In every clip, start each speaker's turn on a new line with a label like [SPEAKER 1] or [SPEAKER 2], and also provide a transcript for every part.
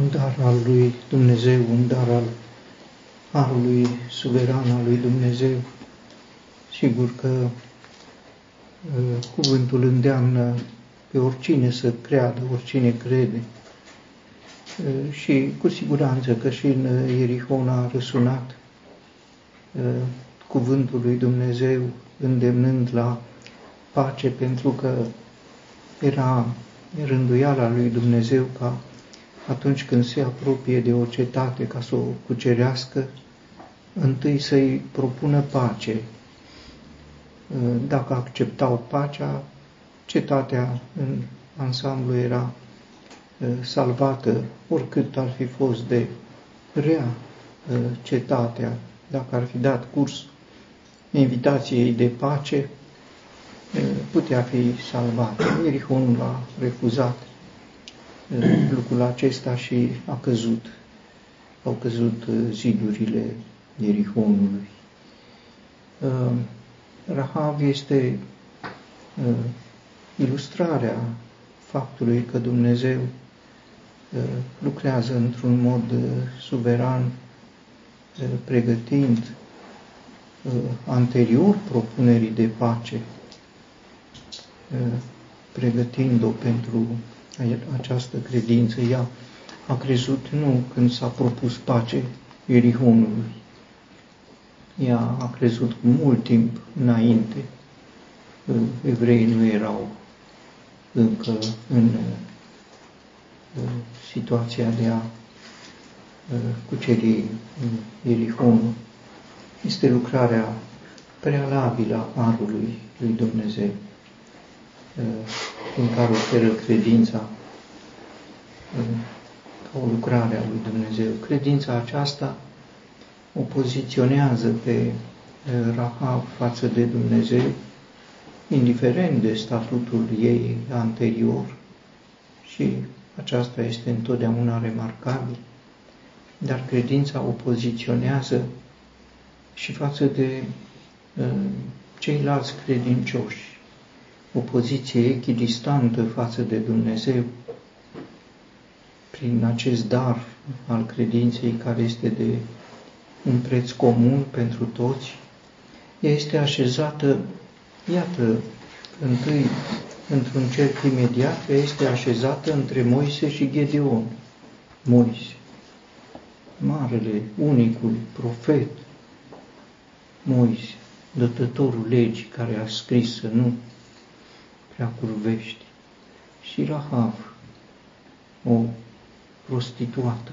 [SPEAKER 1] un dar al lui Dumnezeu, un dar al Harului suveran al lui Dumnezeu. Sigur că uh, cuvântul îndeamnă pe oricine să creadă, oricine crede. Uh, și cu siguranță că și în Ierihon a răsunat uh, cuvântul lui Dumnezeu îndemnând la pace pentru că era rânduiala lui Dumnezeu ca atunci când se apropie de o cetate ca să o cucerească, întâi să-i propună pace. Dacă acceptau pacea, cetatea în ansamblu era salvată, oricât ar fi fost de rea cetatea, dacă ar fi dat curs invitației de pace, putea fi salvată. Ierihonul a refuzat lucrul acesta și a căzut. Au căzut zidurile Ierihonului. Rahav este ilustrarea faptului că Dumnezeu lucrează într-un mod suveran, pregătind anterior propunerii de pace, pregătind-o pentru această credință. Ea a crezut nu când s-a propus pace Ierihonului. Ea a crezut cu mult timp înainte. Evreii nu erau încă în situația de a cuceri Ierihonul. Este lucrarea prealabilă a Arului lui Dumnezeu în care oferă credința ca o lucrare a lui Dumnezeu. Credința aceasta o poziționează pe Rahab față de Dumnezeu, indiferent de statutul ei anterior și aceasta este întotdeauna remarcabil, dar credința o poziționează și față de uh, ceilalți credincioși o poziție echidistantă față de Dumnezeu prin acest dar al credinței care este de un preț comun pentru toți, ea este așezată, iată, întâi într-un cerc imediat, ea este așezată între Moise și Gedeon. Moise, marele, unicul profet, Moise, dătătorul legii care a scris să nu prea curvești. Și Rahav, o prostituată,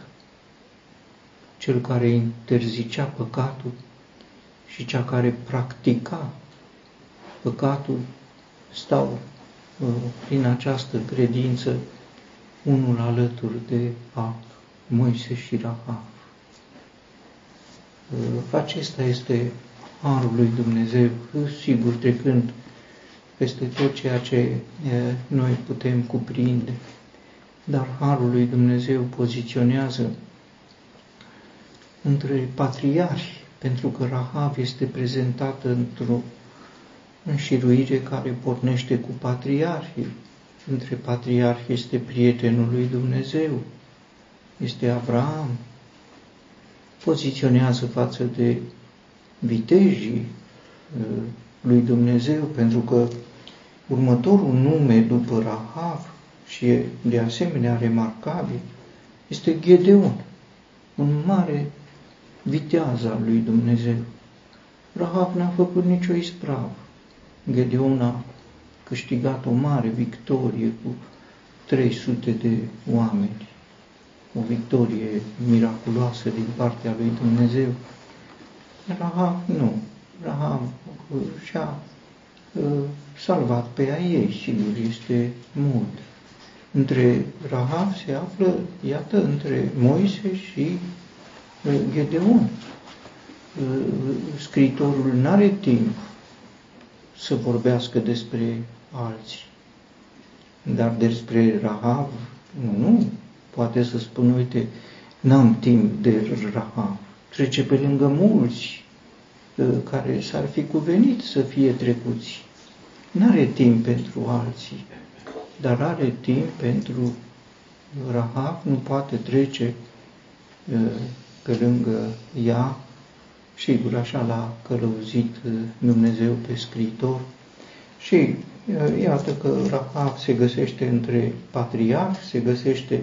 [SPEAKER 1] cel care interzicea păcatul și cea care practica păcatul, stau uh, prin această credință unul alături de altul, Moise și Rahav. Uh, acesta este harul lui Dumnezeu, sigur trecând peste tot ceea ce noi putem cuprinde. Dar Harul lui Dumnezeu poziționează între patriarhi, pentru că Rahab este prezentată într-o înșiruire care pornește cu patriarhii. Între patriarhi este prietenul lui Dumnezeu, este Abraham. Poziționează față de vitejii lui Dumnezeu, pentru că următorul nume după Rahav și e de asemenea remarcabil este Gedeon, un mare viteaz al lui Dumnezeu. Rahav n-a făcut nicio ispravă. Gedeon a câștigat o mare victorie cu 300 de oameni, o victorie miraculoasă din partea lui Dumnezeu. Rahav nu. Rahab și-a uh, salvat pe a ei, sigur, este mult. Între Rahab se află, iată, între Moise și uh, Gedeon. Uh, scriitorul nu are timp să vorbească despre alții. Dar despre Rahab, nu, nu, poate să spun, uite, n-am timp de Rahab. Trece pe lângă mulți Uh, care s-ar fi cuvenit să fie trecuți. Nu are timp pentru alții, dar are timp pentru Rahab nu poate trece pe lângă ea, sigur așa l-a călăuzit Dumnezeu pe scriitor. Și iată că Rahab se găsește între patriarhi, se găsește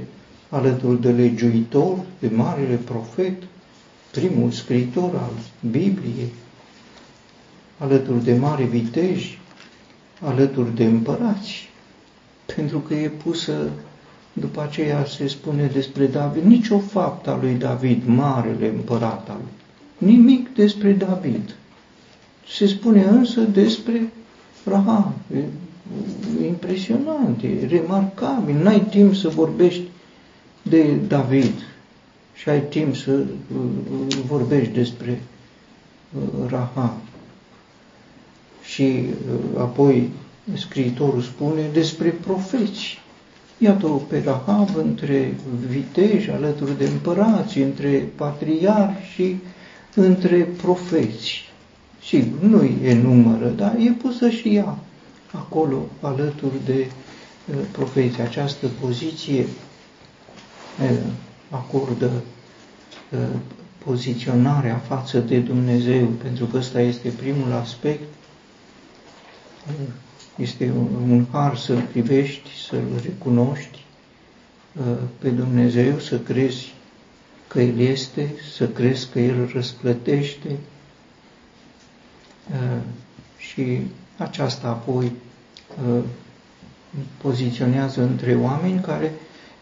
[SPEAKER 1] alături de legiuitor, de marele profet, primul scriitor al Bibliei, alături de mari viteji, alături de împărați, pentru că e pusă, după aceea se spune despre David, nicio faptă a lui David, marele împărat al lui, nimic despre David. Se spune însă despre Rahab, e impresionant, e remarcabil, n-ai timp să vorbești de David și ai timp să uh, vorbești despre uh, Rahab. Și uh, apoi scriitorul spune despre profeți. Iată pe Rahab între viteji, alături de împărați, între patriarhi și între profeți. Sigur, nu e numără, dar e pusă și ea acolo, alături de profeți. Această poziție acordă poziționarea față de Dumnezeu, pentru că ăsta este primul aspect. Este un har să-L privești, să-L recunoști pe Dumnezeu, să crezi că El este, să crezi că El răsplătește și aceasta apoi poziționează între oameni care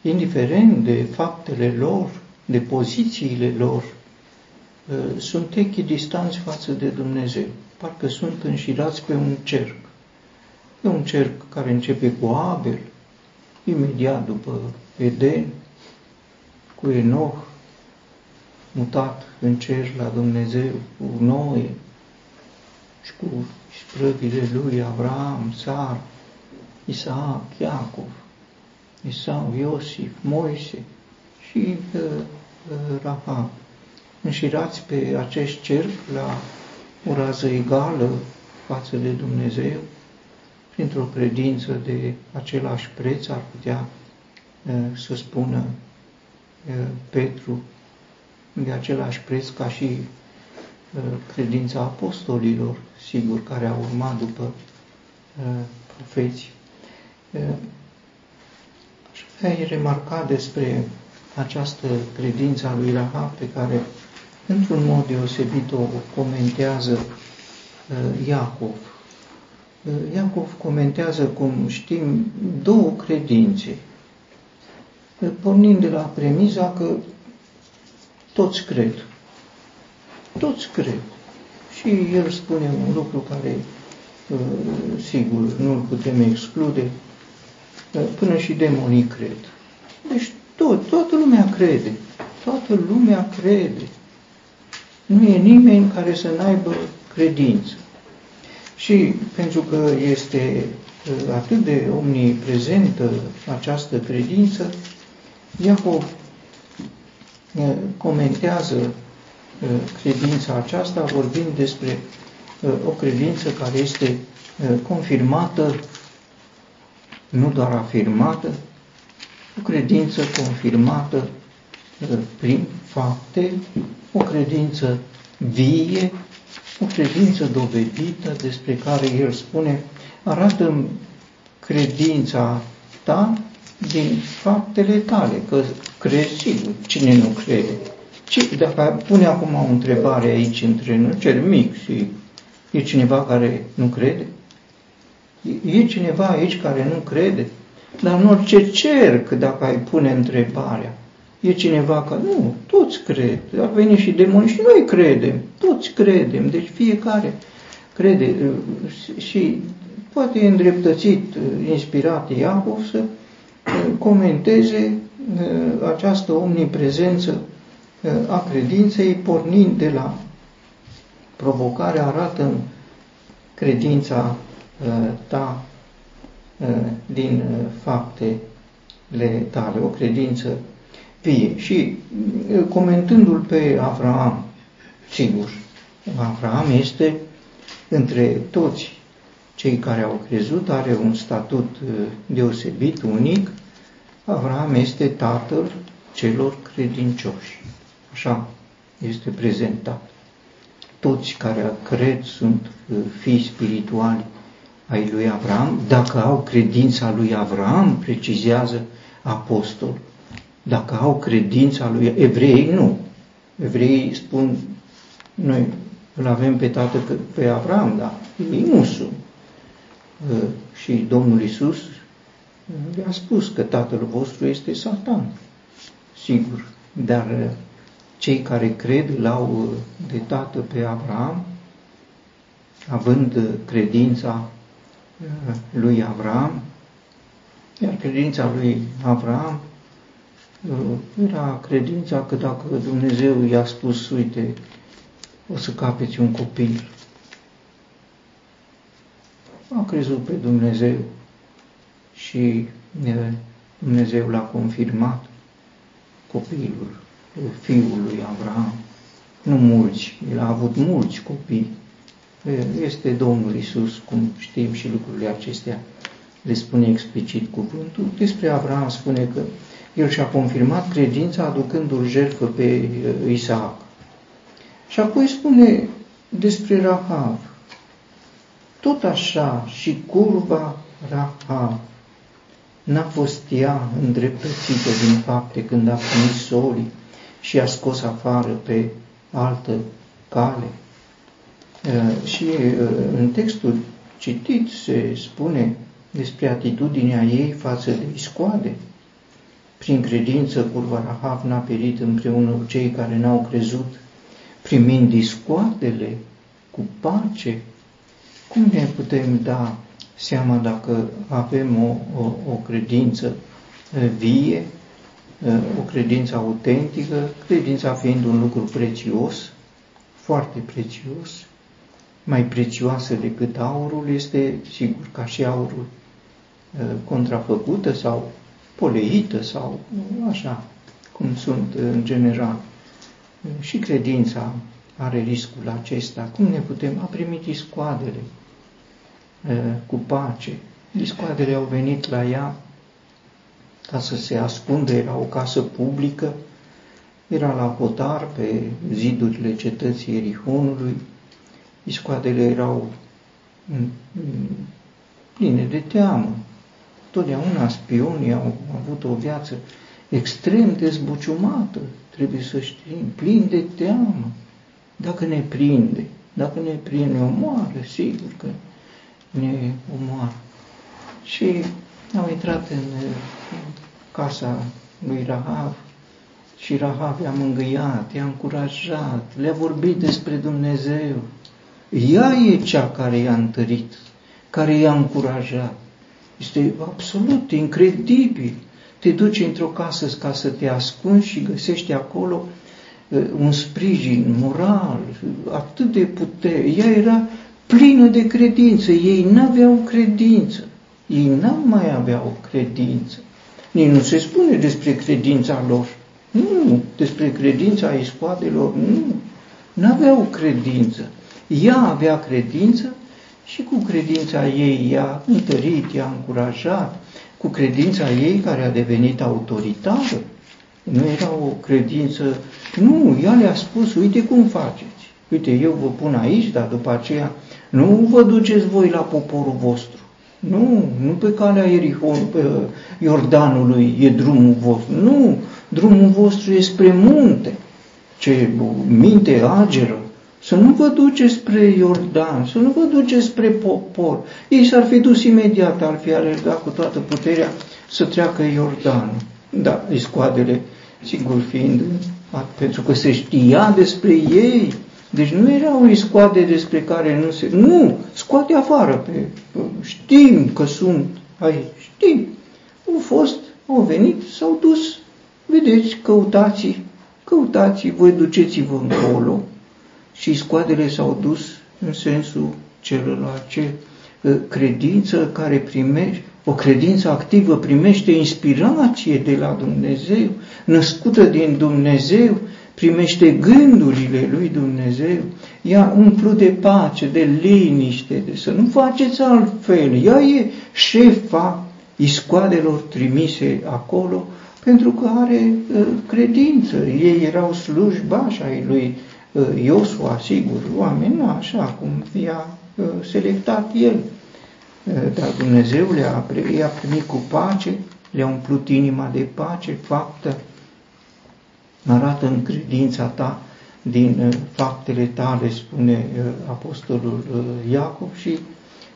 [SPEAKER 1] indiferent de faptele lor, de pozițiile lor, uh, sunt echidistanți față de Dumnezeu. Parcă sunt înșirați pe un cerc. E un cerc care începe cu Abel, imediat după Eden, cu Enoch, mutat în cer la Dumnezeu, cu Noe și cu sprăvile lui Avram, Sar, Isaac, Iacov. Isau, Iosif, Moise și uh, uh, Rahab. Înșirați pe acest cerc la o rază egală față de Dumnezeu, printr-o credință de același preț, ar putea uh, să spună uh, Petru, de același preț ca și uh, credința apostolilor, sigur, care au urmat după uh, profeți. Uh, ai remarcat despre această credință a lui Rahab pe care, într-un mod deosebit, o comentează uh, Iacov. Uh, Iacov comentează, cum știm, două credințe, uh, pornind de la premiza că toți cred. Toți cred. Și el spune un lucru care, sigur, nu îl putem exclude, până și demonii cred. Deci tot, toată lumea crede. Toată lumea crede. Nu e nimeni care să n-aibă credință. Și pentru că este uh, atât de omniprezentă această credință, Iacov uh, comentează uh, credința aceasta vorbind despre o credință care este confirmată nu doar afirmată, o credință confirmată uh, prin fapte, o credință vie, o credință dovedită despre care el spune, arată credința ta din faptele tale, că crezi sigur, cine nu crede. Ce, dacă pune acum o întrebare aici între noi, cel mic și e cineva care nu crede? E cineva aici care nu crede? Dar în orice cerc, dacă ai pune întrebarea, e cineva care, nu, toți cred, a venit și demoni și noi credem, toți credem, deci fiecare crede și poate e îndreptățit, inspirat Iacov să comenteze această omniprezență a credinței, pornind de la provocare, arată în credința Uh, ta uh, din uh, faptele tale, o credință vie. Și comentându-l pe Avraam, sigur, Avraam este între toți cei care au crezut, are un statut deosebit, unic, Avram este tatăl celor credincioși. Așa este prezentat. Toți care cred sunt uh, fii spirituali ai lui Avram, dacă au credința lui Avram, precizează apostol, dacă au credința lui evrei, nu. Evreii spun, noi îl avem pe tată pe Avram, dar ei nu sunt. Uh, și Domnul Isus le-a spus că tatăl vostru este Satan, sigur, dar uh, cei care cred îl au uh, de tată pe Abraham, având credința lui Avram, iar credința lui Avram era credința că dacă Dumnezeu i-a spus, uite, o să capeți un copil, a crezut pe Dumnezeu și Dumnezeu l-a confirmat copilul, fiul lui Abraham. Nu mulți, el a avut mulți copii. Este Domnul Isus, cum știm și lucrurile acestea, le spune explicit cuvântul. Despre Abraham spune că el și-a confirmat credința aducându-l jertfă pe uh, Isaac. Și apoi spune despre Rahav. Tot așa și curva Rahav n-a fost ea îndreptățită din fapte când a primit solii și a scos afară pe altă cale. Uh, și uh, în textul citit se spune despre atitudinea ei față de iscoade. Prin credință, curva Rahav n-a perit împreună cu cei care n-au crezut, primind discoadele cu pace. Cum ne putem da seama dacă avem o, o, o credință vie, o credință autentică, credința fiind un lucru prețios, foarte prețios, mai prețioasă decât aurul, este sigur ca și aurul contrafăcută sau poleită sau așa, cum sunt în general. Și credința are riscul acesta. Cum ne putem? A primit iscoadele cu pace. Iscoadele au venit la ea ca să se ascundă, era o casă publică, era la hotar pe zidurile cetății Erihonului, iscoadele erau pline de teamă, Totdeauna spionii au avut o viață extrem de zbuciumată, trebuie să știm, plin de teamă. Dacă ne prinde, dacă ne prinde, ne omoară, sigur că ne omoară. Și au intrat în casa lui Rahav și Rahav i-a mângâiat, i-a încurajat, le-a vorbit despre Dumnezeu. Ea e cea care i-a întărit, care i-a încurajat. Este absolut incredibil. Te duci într-o casă ca să te ascunzi și găsești acolo uh, un sprijin moral, atât de putere. Ea era plină de credință. Ei n-aveau credință. Ei n mai aveau credință. Nici nu se spune despre credința lor. Nu, despre credința iscoadelor, nu. N-aveau credință. Ea avea credință și cu credința ei i-a întărit, i-a încurajat, cu credința ei care a devenit autoritară. Nu era o credință, nu, ea le-a spus, uite cum faceți. Uite, eu vă pun aici, dar după aceea nu vă duceți voi la poporul vostru. Nu, nu pe calea Ierihon, pe Iordanului e drumul vostru. Nu, drumul vostru e spre munte. Ce minte ageră, să nu vă duceți spre Iordan, să nu vă duceți spre popor. Ei s-ar fi dus imediat, ar fi alergat cu toată puterea să treacă Iordanul. Da, scoadele, sigur fiind, pentru că se știa despre ei. Deci nu erau iscoade despre care nu se... Nu, scoate afară pe... Știm că sunt aici, știm. Au fost, au venit, s-au dus. Vedeți, căutați, căutați, voi duceți-vă încolo și scoadele s-au dus în sensul celălalt. Ce ă, credință care primește, o credință activă primește inspirație de la Dumnezeu, născută din Dumnezeu, primește gândurile lui Dumnezeu, ea umplu de pace, de liniște, de să nu faceți altfel. Ea e șefa iscoalelor trimise acolo, pentru că are credință. Ei erau slujbași ai lui Iosua, sigur, oameni așa cum i-a selectat el. Dar Dumnezeu le-a, i-a primit cu pace, le-a umplut inima de pace, faptă, arată în credința ta din faptele tale, spune apostolul Iacov și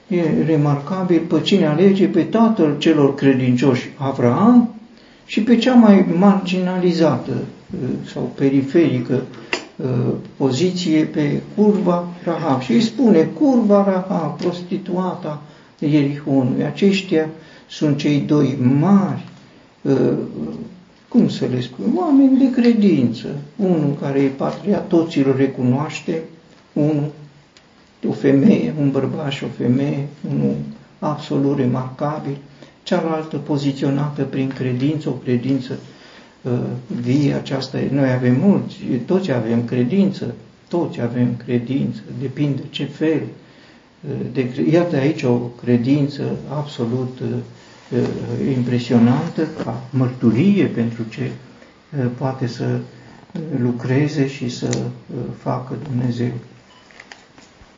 [SPEAKER 1] e remarcabil pe cine alege pe tatăl celor credincioși, Avraam, și pe cea mai marginalizată sau periferică poziție pe curva Rahab. Și îi spune, curva Rahab, prostituata Ierihonului. Aceștia sunt cei doi mari, cum să le spun, oameni de credință. Unul care e patria toților recunoaște, unul o femeie, un bărbat și o femeie, unul absolut remarcabil, cealaltă poziționată prin credință, o credință uh, vie, aceasta e, noi avem mulți, toți avem credință, toți avem credință, depinde ce fel. Uh, de, iată aici o credință absolut uh, uh, impresionantă, ca mărturie pentru ce uh, poate să lucreze și să uh, facă Dumnezeu.